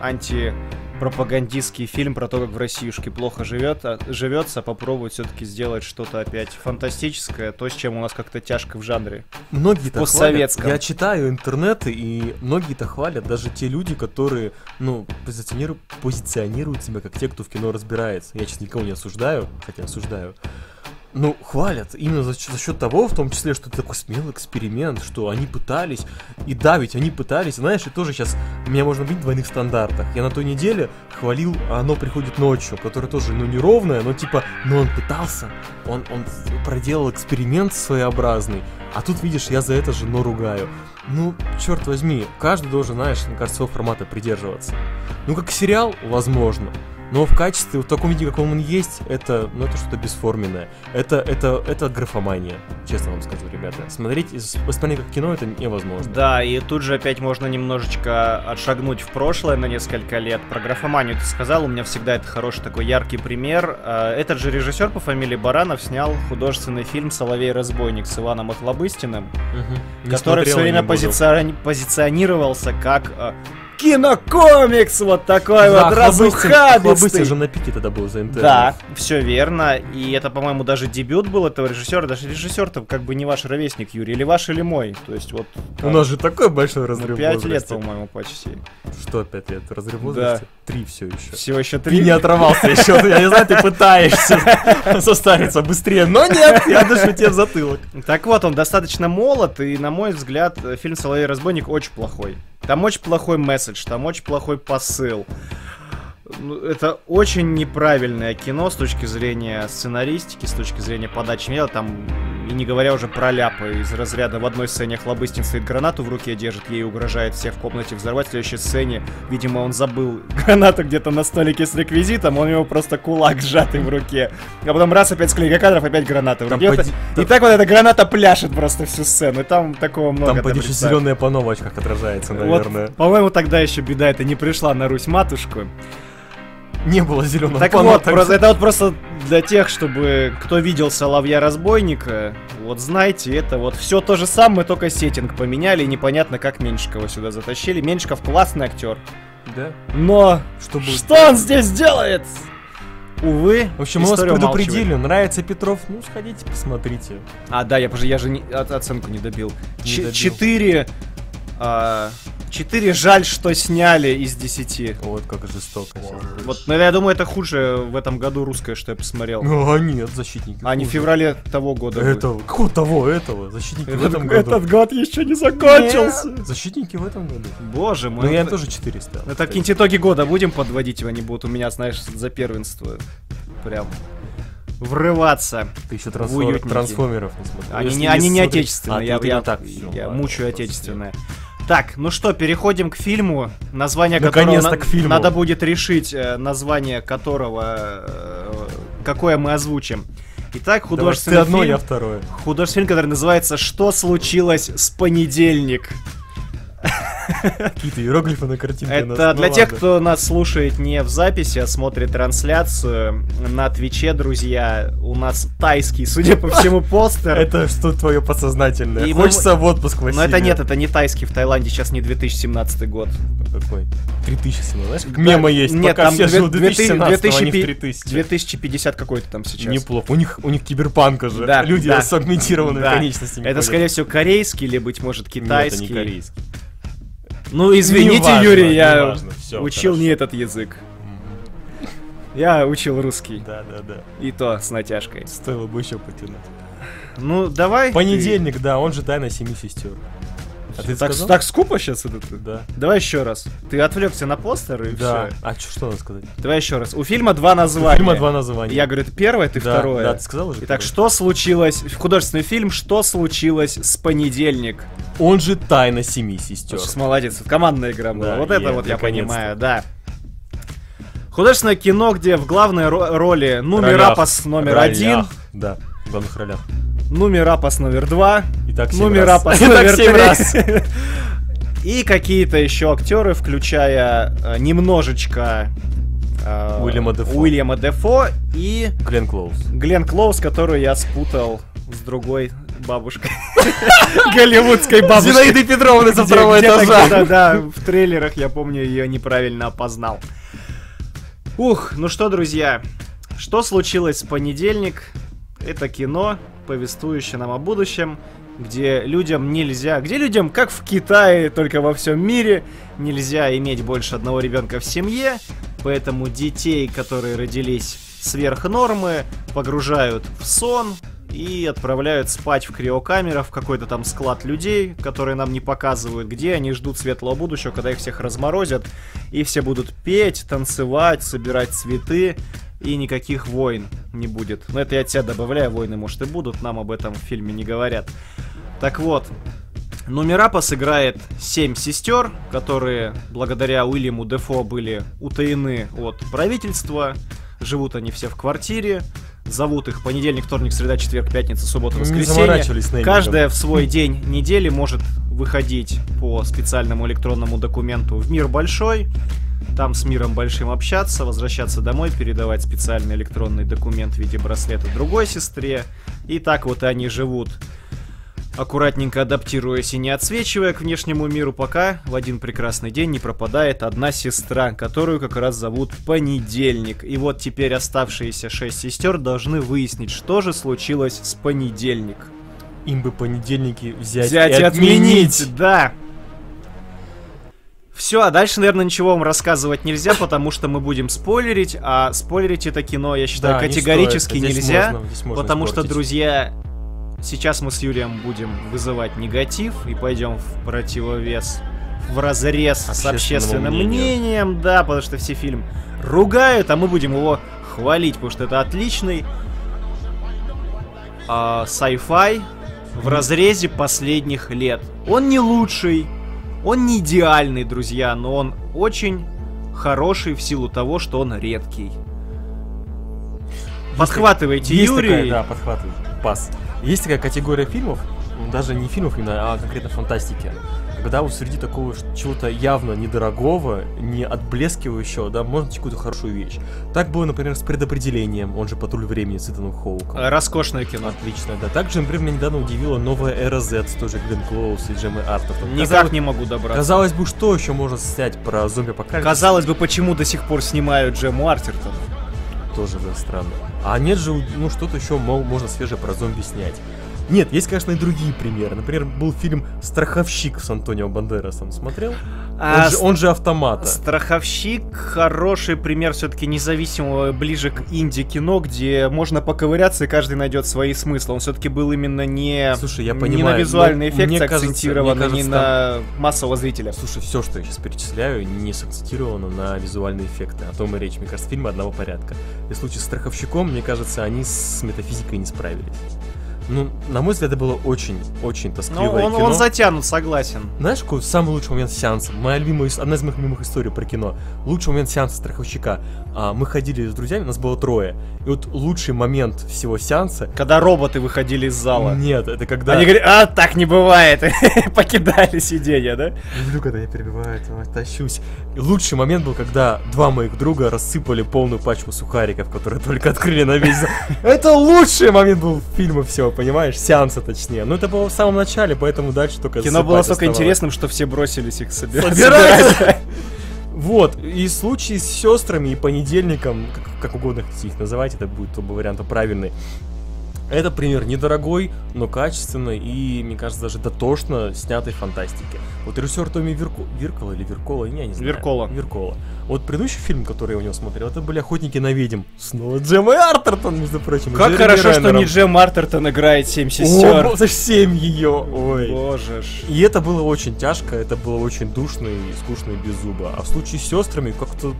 антипропагандистский фильм про то, как в Россиюшке плохо живет, а, живется, попробовать все-таки сделать что-то опять фантастическое, то, с чем у нас как-то тяжко в жанре. Многие-то хвалят. Я читаю интернеты, и многие-то хвалят, даже те люди, которые, ну, позиционируют, позиционируют себя как те, кто в кино разбирается. Я сейчас никого не осуждаю, хотя осуждаю ну, хвалят именно за, за счет того, в том числе, что это такой смелый эксперимент, что они пытались, и да, ведь они пытались, знаешь, и тоже сейчас меня можно быть в двойных стандартах. Я на той неделе хвалил «Оно приходит ночью», которое тоже, ну, неровное, но типа, но он пытался, он, он проделал эксперимент своеобразный, а тут, видишь, я за это жену ругаю. Ну, черт возьми, каждый должен, знаешь, мне кажется, формата придерживаться. Ну, как сериал, возможно, но в качестве, в таком виде, каком он есть, это, ну, это что-то бесформенное. Это, это, это графомания, честно вам скажу, ребята. Смотреть, воспринимать как кино, это невозможно. Да, и тут же опять можно немножечко отшагнуть в прошлое на несколько лет. Про графоманию ты сказал, у меня всегда это хороший такой яркий пример. А, этот же режиссер по фамилии Баранов снял художественный фильм «Соловей-разбойник» с Иваном Охлобыстиным, угу. который все время позиционировался как а, кинокомикс, вот такой да, вот разухабистый. же на пике тогда был за НТ. Да, все верно, и это, по-моему, даже дебют был этого режиссера, даже режиссер-то как бы не ваш ровесник, Юрий, или ваш, или мой, то есть вот... У нас же такой большой разрыв ну, Пять лет, по-моему, почти. Что пять лет? Разрыв возрасте? Да. Три все еще. Все еще три? Ты не оторвался еще, я не знаю, ты пытаешься состариться быстрее, но нет, я дышу тебе в затылок. Так вот, он достаточно молод, и, на мой взгляд, фильм «Соловей разбойник» очень плохой. Там очень плохой месседж, там очень плохой посыл. Ну, это очень неправильное кино с точки зрения сценаристики, с точки зрения подачи. Там, и не говоря уже про ляпы из разряда в одной сцене Хлобыстин стоит гранату в руке держит, ей угрожает всех в комнате взорвать. В следующей сцене, видимо, он забыл гранату где-то на столике с реквизитом, он у него просто кулак сжатый в руке. А потом раз опять склейка кадров, опять граната в руке. Поди... И так вот эта граната пляшет просто всю сцену. И там такого много. Там, поди, зеленая пано в очках отражается, наверное. Вот, по-моему, тогда еще беда это не пришла на Русь матушку не было зеленого так. Вот, так просто, это вот просто для тех, чтобы кто видел Соловья Разбойника, вот знаете, это вот все то же самое, только сеттинг поменяли, и непонятно, как Меньшикова сюда затащили. Меньшиков классный актер. Да. Но что, будет? что он здесь делает? Увы, В общем, мы вас предупредили, нравится Петров, ну сходите, посмотрите. А, да, я, я же не, оценку не добил. Четыре а, 4 жаль, что сняли из 10. Вот как жестоко. Вот, но я думаю, это хуже в этом году русское, что я посмотрел. Ну, а нет, защитники. А не в феврале того года. Этого. Какого того, этого? Защитники этот, в этом году. Этот год еще не закончился. Нет. Защитники в этом году. Боже мой. Ну, я тоже 4 ставил. Это какие-нибудь итоги года будем подводить, они будут у меня, знаешь, за первенство. Прям врываться. Ты еще трансфор... трансформеров не смотрел. Они, не, они не отечественные. А, я, я, так, все, я ладно, мучаю отечественное. Так, ну что, переходим к фильму, название которого на- к фильму. надо будет решить, э, название которого, э, какое мы озвучим. Итак, художественный Давай, ты одно, фильм, я второе. Художественный фильм, который называется «Что случилось с понедельник?». Какие-то иероглифы на картинке. Это для тех, кто нас слушает не в записи, а смотрит трансляцию на Твиче, друзья. У нас тайский, судя по всему, постер. Это что твое подсознательное? Хочется в отпуск Но это нет, это не тайский в Таиланде, сейчас не 2017 год. Какой? 3017, знаешь, как мема есть, Нет, пока все живут 2017, 2000, 2050 какой-то там сейчас. Неплохо. У них, у них киберпанка же. Люди с агментированными конечностями. Это, скорее всего, корейский или, быть может, китайский. Нет, это не корейский. Ну, извините, важно, Юрий, я важно, Всё, учил хорошо. не этот язык. Я учил русский. Да, да, да. И то с натяжкой. Стоило бы еще потянуть. Ну, давай. Понедельник, ты... да, он же тайна семи сестер. А ты так, так скупо сейчас это? Да. Давай еще раз. Ты отвлекся на постер и да. все. А что, что надо сказать? Давай еще раз. У фильма два названия. У фильма два названия. Я говорю, это первое, ты да, второе. Да, ты сказал уже. Итак, что случилось? Художественный фильм «Что случилось с понедельник?» Он же «Тайна семи сестер». Сейчас молодец, командная игра была. Да, вот это вот я понимаю, да. Художественное кино, где в главной роли Нумерапас номер ролях. один. Да, в главных ролях. Нумерапас номер два. Итак, Нумерапас номер три. И какие-то еще актеры, включая э, немножечко э, Уильяма Дефо. Уильяма Дефо и Глен Клоуз. Глен Клоуз, которую я спутал с другой бабушкой. Голливудской бабушкой. Зинаиды Петровны со второго этажа. Да, в трейлерах я помню ее неправильно опознал. Ух, ну что, друзья, что случилось в понедельник? Это кино, повествующее нам о будущем где людям нельзя, где людям, как в Китае, только во всем мире, нельзя иметь больше одного ребенка в семье, поэтому детей, которые родились сверх нормы, погружают в сон и отправляют спать в криокамерах в какой-то там склад людей, которые нам не показывают, где они ждут светлого будущего, когда их всех разморозят, и все будут петь, танцевать, собирать цветы, и никаких войн не будет. Но это я от себя добавляю, войны может и будут, нам об этом в фильме не говорят. Так вот, Нумерапа сыграет семь сестер, которые благодаря Уильяму Дефо были утаены от правительства. Живут они все в квартире. Зовут их понедельник, вторник, среда, четверг, пятница, суббота, воскресенье. Каждая в свой день недели может выходить по специальному электронному документу в мир большой там с миром большим общаться, возвращаться домой, передавать специальный электронный документ в виде браслета другой сестре. И так вот они живут. аккуратненько адаптируясь и не отсвечивая к внешнему миру, пока в один прекрасный день не пропадает одна сестра, которую как раз зовут Понедельник. И вот теперь оставшиеся шесть сестер должны выяснить, что же случилось с Понедельник. Им бы понедельники взять, взять и, отменить. отменить. Да. Все, а дальше, наверное, ничего вам рассказывать нельзя, потому что мы будем спойлерить, а спойлерить это кино, я считаю, да, категорически не нельзя, можно, можно потому испортить. что, друзья, сейчас мы с Юрием будем вызывать негатив и пойдем в противовес, в разрез с общественным мнению. мнением, да, потому что все фильм ругают, а мы будем его хвалить, потому что это отличный а, sci-fi в разрезе последних лет. Он не лучший, он не идеальный, друзья, но он очень хороший в силу того, что он редкий. Есть Подхватывайте, есть Юрий. Такая, да, подхватывай. Пас. Есть такая категория фильмов, даже не фильмов именно, а конкретно фантастики, когда вот среди такого чего-то явно недорогого, не отблескивающего, да, можно какую-то хорошую вещь. Так было, например, с предопределением, он же «Патруль времени» с Итаном Хоуком. Роскошное кино. Отлично, да. Также, например, меня недавно удивила новая «Эра Z», тоже Глен Клоус и Джеммы Артов. Никак казалось, не могу добраться. Казалось бы, что еще можно снять про зомби-апокалипсис? Казалось бы, почему до сих пор снимают Джему Артертон? Тоже, да, странно. А нет же, ну, что-то еще мол, можно свежее про зомби снять. Нет, есть, конечно, и другие примеры. Например, был фильм «Страховщик» с Антонио Бандерасом. Смотрел? А, он, же, он же автомата. Страховщик хороший пример все-таки независимого ближе к инди-кино, где можно поковыряться и каждый найдет свои смыслы. Он все-таки был именно не, Слушай, я понимаю, не на визуальный эффект мне акцентирован, кажется, не на массового зрителя. Слушай, все, что я сейчас перечисляю, не сакцентировано на визуальные эффекты. О том и речь. Мне кажется, фильмы одного порядка. И в случае с страховщиком, мне кажется, они с метафизикой не справились. Ну, на мой взгляд, это было очень-очень тоскливое ну, он, кино. он затянут, согласен. Знаешь, какой самый лучший момент сеанса? Моя любимая, одна из моих любимых историй про кино. Лучший момент сеанса страховщика. А, мы ходили с друзьями, нас было трое. И вот лучший момент всего сеанса... Когда роботы выходили из зала. Нет, это когда... Они говорят, а, так не бывает. Покидали сиденье, да? Люблю, когда я перебиваю, тащусь. И лучший момент был, когда два моих друга рассыпали полную пачку сухариков, которые только открыли на весь зал. Это лучший момент был фильма всего понимаешь? Сеанса, точнее. Ну, это было в самом начале, поэтому дальше только Кино было настолько интересным, что все бросились их собирать. собирать. Вот, и случай с сестрами и понедельником, как, как угодно хотите их называть, это будет оба варианта правильный. Это пример недорогой, но качественной и, мне кажется, даже дотошно снятой фантастики. Вот режиссер Томми Вирку... Виркола или Виркола, я не знаю. Виркола. Виркола. Вот предыдущий фильм, который я у него смотрел, это были «Охотники на ведьм». Снова Джем Артертон, между прочим. Как хорошо, Райнером. что не Джем Артертон играет «Семь сестер». О, за семь ее, ой. Боже ж. И это было очень тяжко, это было очень душно и скучно и без зуба. А в случае с сестрами как-то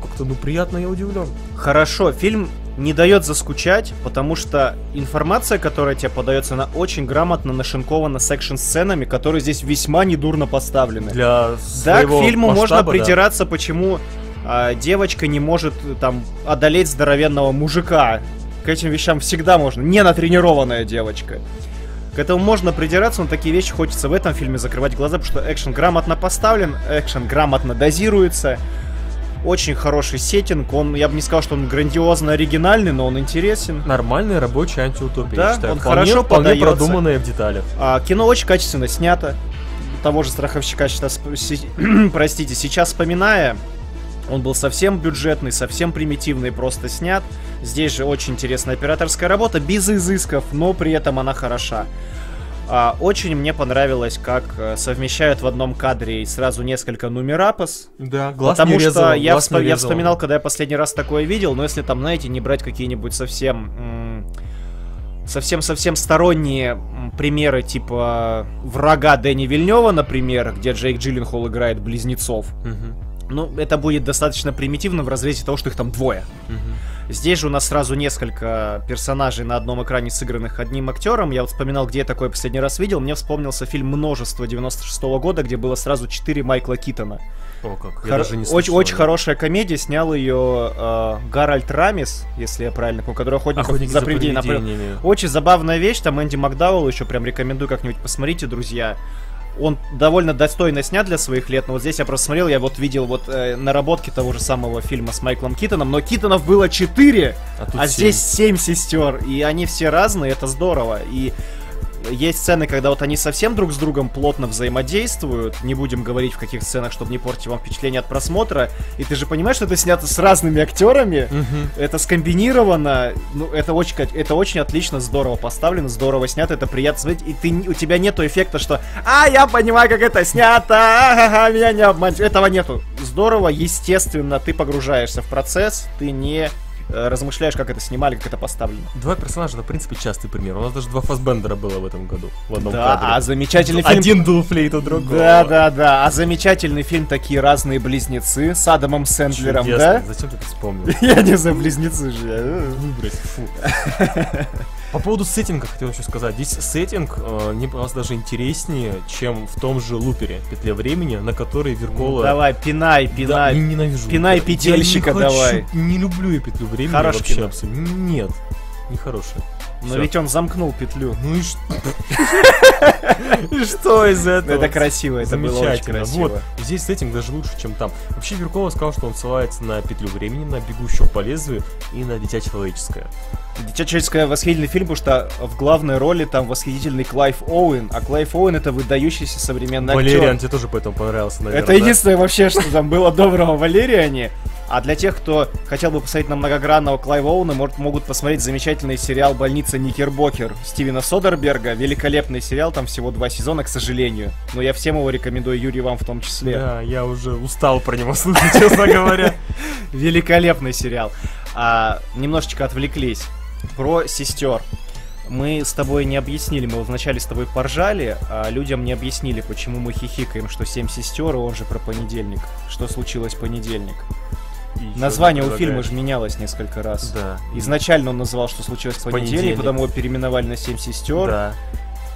как-то, ну, приятно я удивлен. Хорошо, фильм не дает заскучать, потому что информация, которая тебе подается, она очень грамотно нашинкована секшн-сценами, которые здесь весьма недурно поставлены. Для Да, к фильму масштаба, можно придираться, да. почему а, девочка не может там одолеть здоровенного мужика. К этим вещам всегда можно. Не натренированная девочка. К этому можно придираться, но такие вещи хочется в этом фильме закрывать глаза, потому что экшен грамотно поставлен, экшен грамотно дозируется. Очень хороший сеттинг. Он, я бы не сказал, что он грандиозно оригинальный, но он интересен. Нормальный рабочий антиутопия, да. Он вполне, хорошо вполне подается. продуманное в деталях. А, кино очень качественно снято. Того же страховщика, сейчас, простите, сейчас вспоминая, он был совсем бюджетный, совсем примитивный, просто снят. Здесь же очень интересная операторская работа, без изысков, но при этом она хороша. А, очень мне понравилось, как э, совмещают в одном кадре сразу несколько нумерапос. Да, глаз Потому не резало, что я, всп... я вспоминал, когда я последний раз такое видел, но если там, знаете, не брать какие-нибудь совсем совсем-совсем сторонние примеры, типа врага Дэнни Вильнева, например, где Джейк Джилленхол играет близнецов. Угу. Ну, это будет достаточно примитивно в разрезе того, что их там двое. Угу. Здесь же у нас сразу несколько персонажей на одном экране, сыгранных одним актером. Я вот вспоминал, где я такое последний раз видел. Мне вспомнился фильм «Множество» 96 -го года, где было сразу четыре Майкла Китона. О, как. Я Хор- даже не очень, очень хорошая комедия. Снял ее э, Гарольд Рамис, если я правильно помню, который охотник, охотник за, за привидениями. Очень забавная вещь. Там Энди Макдауэлл еще прям рекомендую как-нибудь посмотрите, друзья он довольно достойно снят для своих лет, но вот здесь я просто смотрел, я вот видел вот э, наработки того же самого фильма с Майклом Китоном, но Китонов было 4, а, а здесь 7 сестер, и они все разные, это здорово, и есть сцены, когда вот они совсем друг с другом плотно взаимодействуют. Не будем говорить в каких сценах, чтобы не портить вам впечатление от просмотра. И ты же понимаешь, что это снято с разными актерами. Угу. Это скомбинировано. Ну, это очень, это очень отлично, здорово поставлено, здорово снято, это приятно смотреть. И ты, у тебя нету эффекта, что «А, я понимаю, как это снято! А-ха-ха, меня не обмануть!» Этого нету. Здорово, естественно, ты погружаешься в процесс, ты не размышляешь, как это снимали, как это поставлено. Два персонажа, это, в принципе, частый пример. У нас даже два Фасбендера было в этом году. В одном да, кадре. а замечательный фильм... Один дул флейту другого. Да, да, да. А замечательный фильм «Такие разные близнецы» с Адамом Сэндлером, Чудесно. да? Зачем ты это вспомнил? Я не за близнецы же. Выбрось, фу. По поводу сеттинга хотел еще сказать. Здесь сеттинг э, мне показалось даже интереснее, чем в том же лупере Петля времени, на который Веркола... Ну, давай, пинай, пинай. Да, ненавижу. Пинай петельщика, я не давай. Хочу, не люблю я петлю времени Хорош вообще абсолютно. Нет, нехорошее. Но Всё. ведь он замкнул петлю. Ну и что? И что из этого? Это красиво, это было очень красиво. Вот, здесь сеттинг даже лучше, чем там. Вообще Веркова сказал, что он ссылается на петлю времени, на бегущего по лезвию и на дитя человеческое. Дитя человеческое восхитительный фильм, потому что в главной роли там восхитительный Клайв Оуэн, а Клайв Оуэн это выдающийся современный актер. Валериан тебе тоже поэтому понравился, наверное. Это единственное вообще, что там было доброго Валериане. А для тех, кто хотел бы посмотреть на многогранного Клайва Оуна, может, могут посмотреть замечательный сериал «Больница Никербокер» Стивена Содерберга. Великолепный сериал, там всего два сезона, к сожалению. Но я всем его рекомендую, Юрий, вам в том числе. Да, я уже устал про него слушать, честно говоря. Великолепный сериал. А, немножечко отвлеклись. Про сестер мы с тобой не объяснили, мы вначале с тобой поржали, а людям не объяснили, почему мы хихикаем, что семь сестер, и он же про понедельник. Что случилось в понедельник? Название у фильма же менялось несколько раз. Да. Изначально он называл, что случилось в понедельник, понедельник, потом его переименовали на Семь сестер. Да.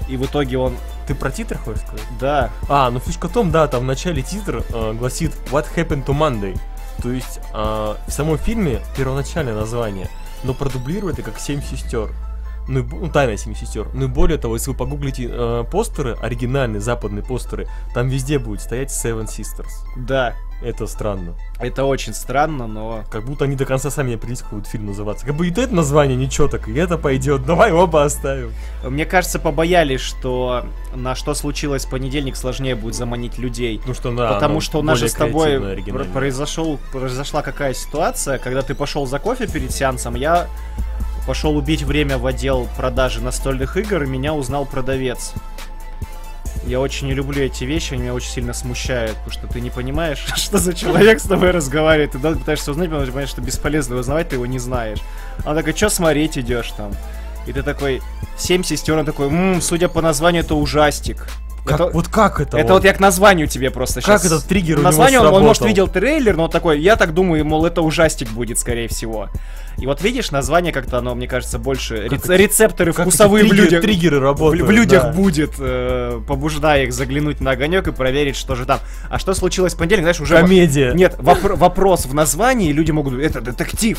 И в итоге он... Ты про титр хочешь сказать? Да. А, ну фишка в том, да, там в начале титр э, гласит What happened to Monday? То есть э, в самом фильме первоначальное название, но продублирует это как Семь сестер. Ну, ну тайна семи сестер. Ну и более того, если вы погуглите э, постеры, оригинальные западные постеры, там везде будет стоять Seven Sisters. Да. Это странно. Это очень странно, но... Как будто они до конца сами не определились, как будет фильм называться. Как бы и это название ничего так, и это пойдет. Давай оба оставим. Мне кажется, побоялись, что на что случилось в понедельник сложнее будет заманить людей. Ну что, да. Потому что у нас же с тобой произошел, произошла какая ситуация, когда ты пошел за кофе перед сеансом, я пошел убить время в отдел продажи настольных игр, и меня узнал продавец. Я очень не люблю эти вещи, они меня очень сильно смущают, потому что ты не понимаешь, что за человек с тобой разговаривает. Ты пытаешься узнать, потому что понимаешь, что бесполезно узнавать, ты его не знаешь. Она такая, что смотреть идешь там? И ты такой, семь сестер, он такой, ммм, судя по названию, это ужастик. Как, это, вот как это? Это вот? вот я к названию тебе просто сейчас. Как этот триггер Название он, он, может, видел трейлер, но такой, я так думаю, мол, это ужастик будет, скорее всего. И вот видишь, название как-то оно, мне кажется, больше как рецепторы как вкусовые триггер, в людях. Триггеры работают. В, в людях да. будет, э, побуждая их заглянуть на огонек и проверить, что же там. А что случилось в понедельник, знаешь, уже... Комедия. Нет, воп- вопрос в названии, люди могут... Это детектив.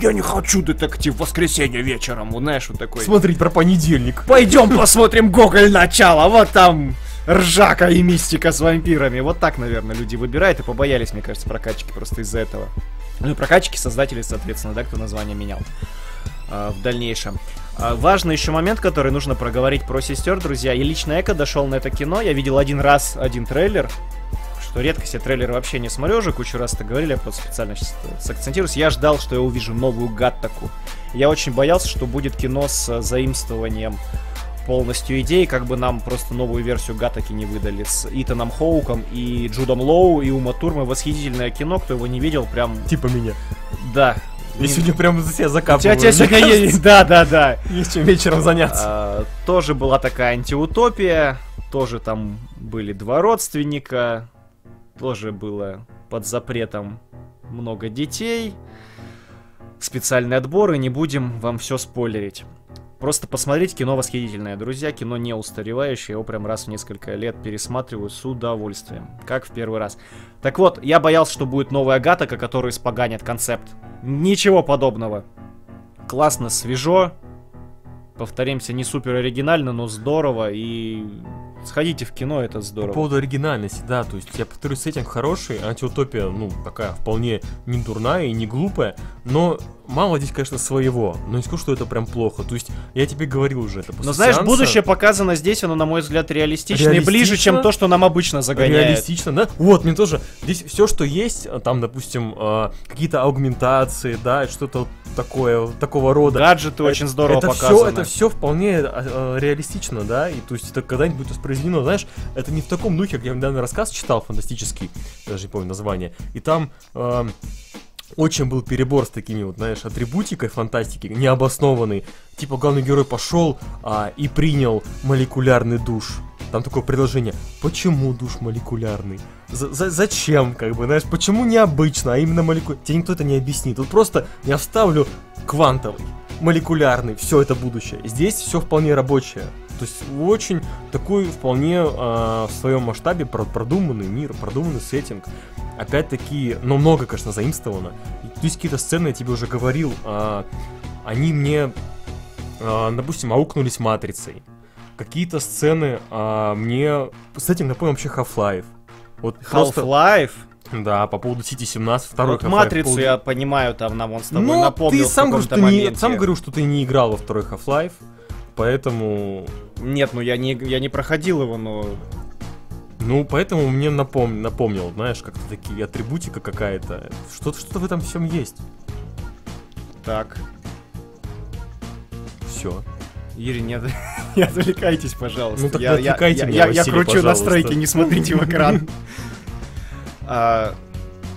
Я не хочу детектив в воскресенье вечером, вот знаешь, вот такой. Смотреть про понедельник. Пойдем посмотрим Гоголь начало, вот там ржака и мистика с вампирами. Вот так, наверное, люди выбирают и побоялись, мне кажется, прокатчики просто из-за этого. Ну и прокатчики, создатели, соответственно, да, кто название менял э, в дальнейшем. Э, важный еще момент, который нужно проговорить про сестер, друзья. И лично Эко дошел на это кино. Я видел один раз один трейлер. Что редкость, я трейлеры вообще не смотрю уже, кучу раз это говорили, я просто специально сейчас сакцентируюсь. Я ждал, что я увижу новую Гаттаку. Я очень боялся, что будет кино с заимствованием полностью идей, как бы нам просто новую версию Гатаки не выдали с Итаном Хоуком и Джудом Лоу и Ума Турмой. Восхитительное кино, кто его не видел, прям... Типа меня. Да. Я сегодня прям за себя закапываю. У тебя сегодня есть, да, да, да. Есть чем вечером заняться. А, тоже была такая антиутопия, тоже там были два родственника, тоже было под запретом много детей, специальные отборы, не будем вам все спойлерить. Просто посмотреть кино восхитительное, друзья. Кино не устаревающее, его прям раз в несколько лет пересматриваю с удовольствием. Как в первый раз. Так вот, я боялся, что будет новая Гатака, который испоганит концепт. Ничего подобного. Классно, свежо. Повторимся, не супер оригинально, но здорово и Сходите в кино, это здорово. По поводу оригинальности, да, то есть, я повторюсь, сеттинг хороший, антиутопия, ну, такая вполне не дурная и не глупая, но мало здесь, конечно, своего, но не скажу, что это прям плохо. То есть, я тебе говорил уже это Но знаешь, сеанса. будущее показано здесь, оно, на мой взгляд, реалистично, и ближе, чем то, что нам обычно загоняет. Реалистично, да? Вот, мне тоже. Здесь все, что есть, там, допустим, э, какие-то аугментации, да, что-то такое, такого рода. Гаджеты это, очень здорово это показаны. Все, это все вполне э, реалистично, да, и то есть это когда-нибудь будет воспроизведено, знаешь, это не в таком духе, как я недавно рассказ читал, фантастический, даже не помню название, и там... Э, очень был перебор с такими вот, знаешь, атрибутикой фантастики, необоснованный. Типа главный герой пошел а, и принял молекулярный душ. Там такое предложение. Почему душ молекулярный? За -за Зачем, как бы, знаешь, почему необычно, а именно молекулярный? Тебе никто это не объяснит. Тут просто я вставлю квантовый, молекулярный, все это будущее. Здесь все вполне рабочее. То есть очень такой вполне э, в своем масштабе продуманный мир, продуманный сеттинг опять-таки, но много, конечно, заимствовано. То есть какие-то сцены, я тебе уже говорил, а, они мне, а, допустим, аукнулись матрицей. Какие-то сцены а, мне с этим напомнил вообще Half-Life. Вот Half-Life? Да, по поводу City 17, второй вот Матрицу поводу... я понимаю, там нам он с тобой ну, напомнил ты сам, говоришь, ты не, сам говорил, что ты не играл во второй Half-Life, поэтому... Нет, ну я не, я не проходил его, но ну, поэтому мне напом... напомнил, знаешь, как-то такие атрибутика какая-то. Что-то что в этом всем есть. Так. Все. Юрий, не, не отвлекайтесь, пожалуйста. Ну так я, я, я, меня, я, я кручу пожалуйста. настройки, не смотрите в экран. А,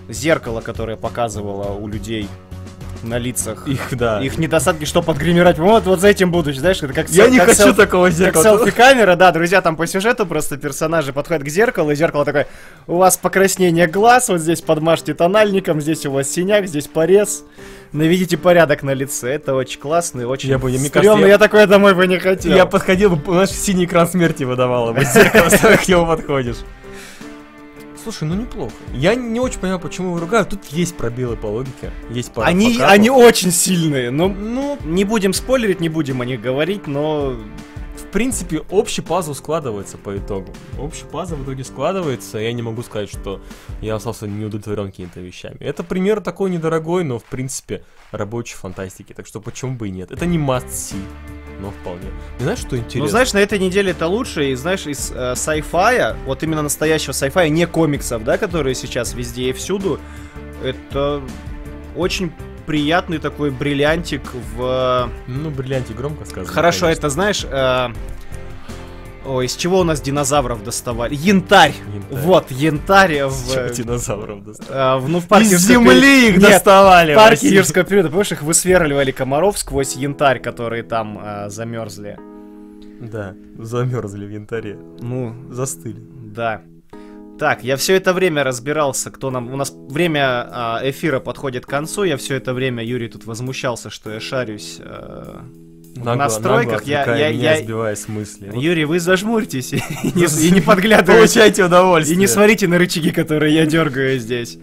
зеркало, которое показывало у людей на лицах. Их, да. Их недостатки, что подгримировать. Вот, вот за этим будущее, знаешь, это как Я сел, не как хочу сел, такого зеркала. Как селфи-камера, да, друзья, там по сюжету просто персонажи подходят к зеркалу, и зеркало такое, у вас покраснение глаз, вот здесь подмажьте тональником, здесь у вас синяк, здесь порез. Наведите порядок на лице, это очень классно и очень я бы, мне кажется, я... я такое домой бы не хотел. Я подходил бы, знаешь, синий экран смерти выдавало бы зеркало, к нему подходишь. Слушай, ну неплохо. Я не очень понимаю, почему вы ругают. Тут есть пробелы по логике. Есть пара они, они очень сильные. Но, ну, не будем спойлерить, не будем о них говорить, но в принципе, общий пазл складывается по итогу. Общий пазл в итоге складывается, я не могу сказать, что я остался не удовлетворен какими-то вещами. Это пример такой недорогой, но, в принципе, рабочей фантастики, так что почему бы и нет. Это не must see, но вполне. Не знаешь, что интересно? Ну, знаешь, на этой неделе это лучше, и знаешь, из э, sci-fi, вот именно настоящего sci-fi, не комиксов, да, которые сейчас везде и всюду, это очень приятный такой бриллиантик в... Ну, бриллиантик громко сказано. Хорошо, конечно. это знаешь... Э... Ой, из чего у нас динозавров доставали? Янтарь! янтарь. Вот, янтарь в... Чего динозавров доставали? Э, ну, в парке... Из земли их Нет, доставали! в парке юрского периода, помнишь, их высверливали комаров сквозь янтарь, которые там э, замерзли. Да, замерзли в янтаре. Ну, застыли. Да. Так, я все это время разбирался, кто нам... У нас время а, эфира подходит к концу, я все это время, Юрий тут возмущался, что я шарюсь э, нагло, в настройках. Нагло я, я, меня, я... сбивая с мысли. Юрий, вы зажмурьтесь и, не, не подглядывайте. Получайте удовольствие. И не смотрите на рычаги, которые я дергаю здесь.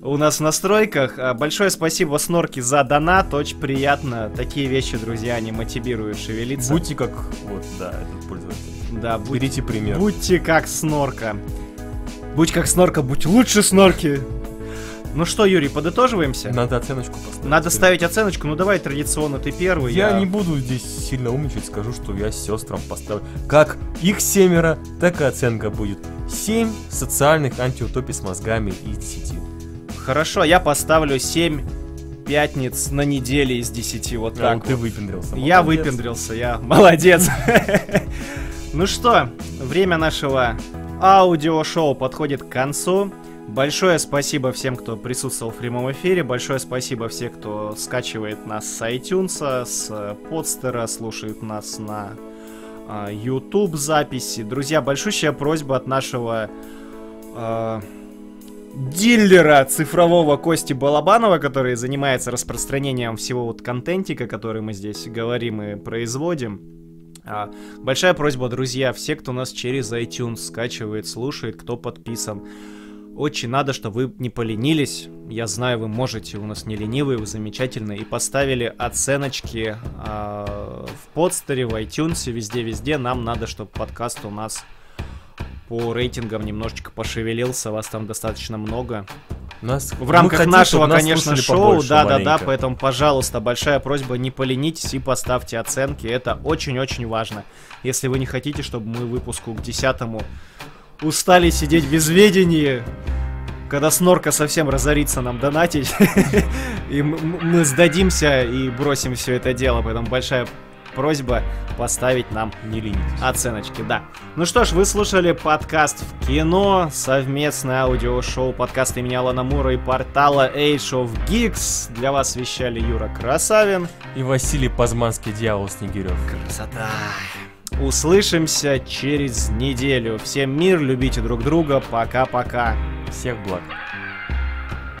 У нас в настройках. А, большое спасибо Снорки за донат, очень приятно. Такие вещи, друзья, они мотивируют шевелиться. Будьте как, вот, да, этот пользователь. Да, будь, Берите пример. Будьте как Снорка. Будь как снорка, будь лучше снорки. Ну что, Юрий, подытоживаемся? Надо оценочку поставить. Надо ставить оценочку. Ну давай традиционно ты первый. Я, я... не буду здесь сильно умничать, скажу, что я сестрам поставлю. Как их семеро, так и оценка будет. 7 социальных антиутопий с мозгами из 10. Хорошо, я поставлю 7 пятниц на неделе из 10. Вот а, так. Ну, вот. ты выпендрился. Молодец. Я выпендрился, я молодец. Ну что, время нашего аудиошоу подходит к концу. Большое спасибо всем, кто присутствовал в прямом эфире. Большое спасибо всем, кто скачивает нас с iTunes, с подстера, слушает нас на uh, YouTube записи. Друзья, большущая просьба от нашего uh, дилера цифрового Кости Балабанова, который занимается распространением всего вот контентика, который мы здесь говорим и производим. А, большая просьба, друзья, все, кто нас через iTunes скачивает, слушает, кто подписан. Очень надо, чтобы вы не поленились. Я знаю, вы можете, у нас не ленивые, вы замечательные. И поставили оценочки э, в подстере, в iTunes, везде-везде. Нам надо, чтобы подкаст у нас по рейтингам немножечко пошевелился, вас там достаточно много. Нас, в рамках хотим, нашего, конечно, шоу, да-да-да, поэтому, пожалуйста, большая просьба, не поленитесь и поставьте оценки, это очень-очень важно. Если вы не хотите, чтобы мы выпуску к десятому устали сидеть без ведения, когда снорка совсем разорится нам донатить, и мы сдадимся и бросим все это дело, поэтому большая просьба поставить нам не ленитесь. оценочки, да. Ну что ж, вы слушали подкаст в кино, совместное аудиошоу подкаста имени Алана Мура и портала Age of Geeks. Для вас вещали Юра Красавин и Василий Пазманский, Дьявол Снегирев. Красота! Услышимся через неделю. Всем мир, любите друг друга. Пока-пока. Всех благ.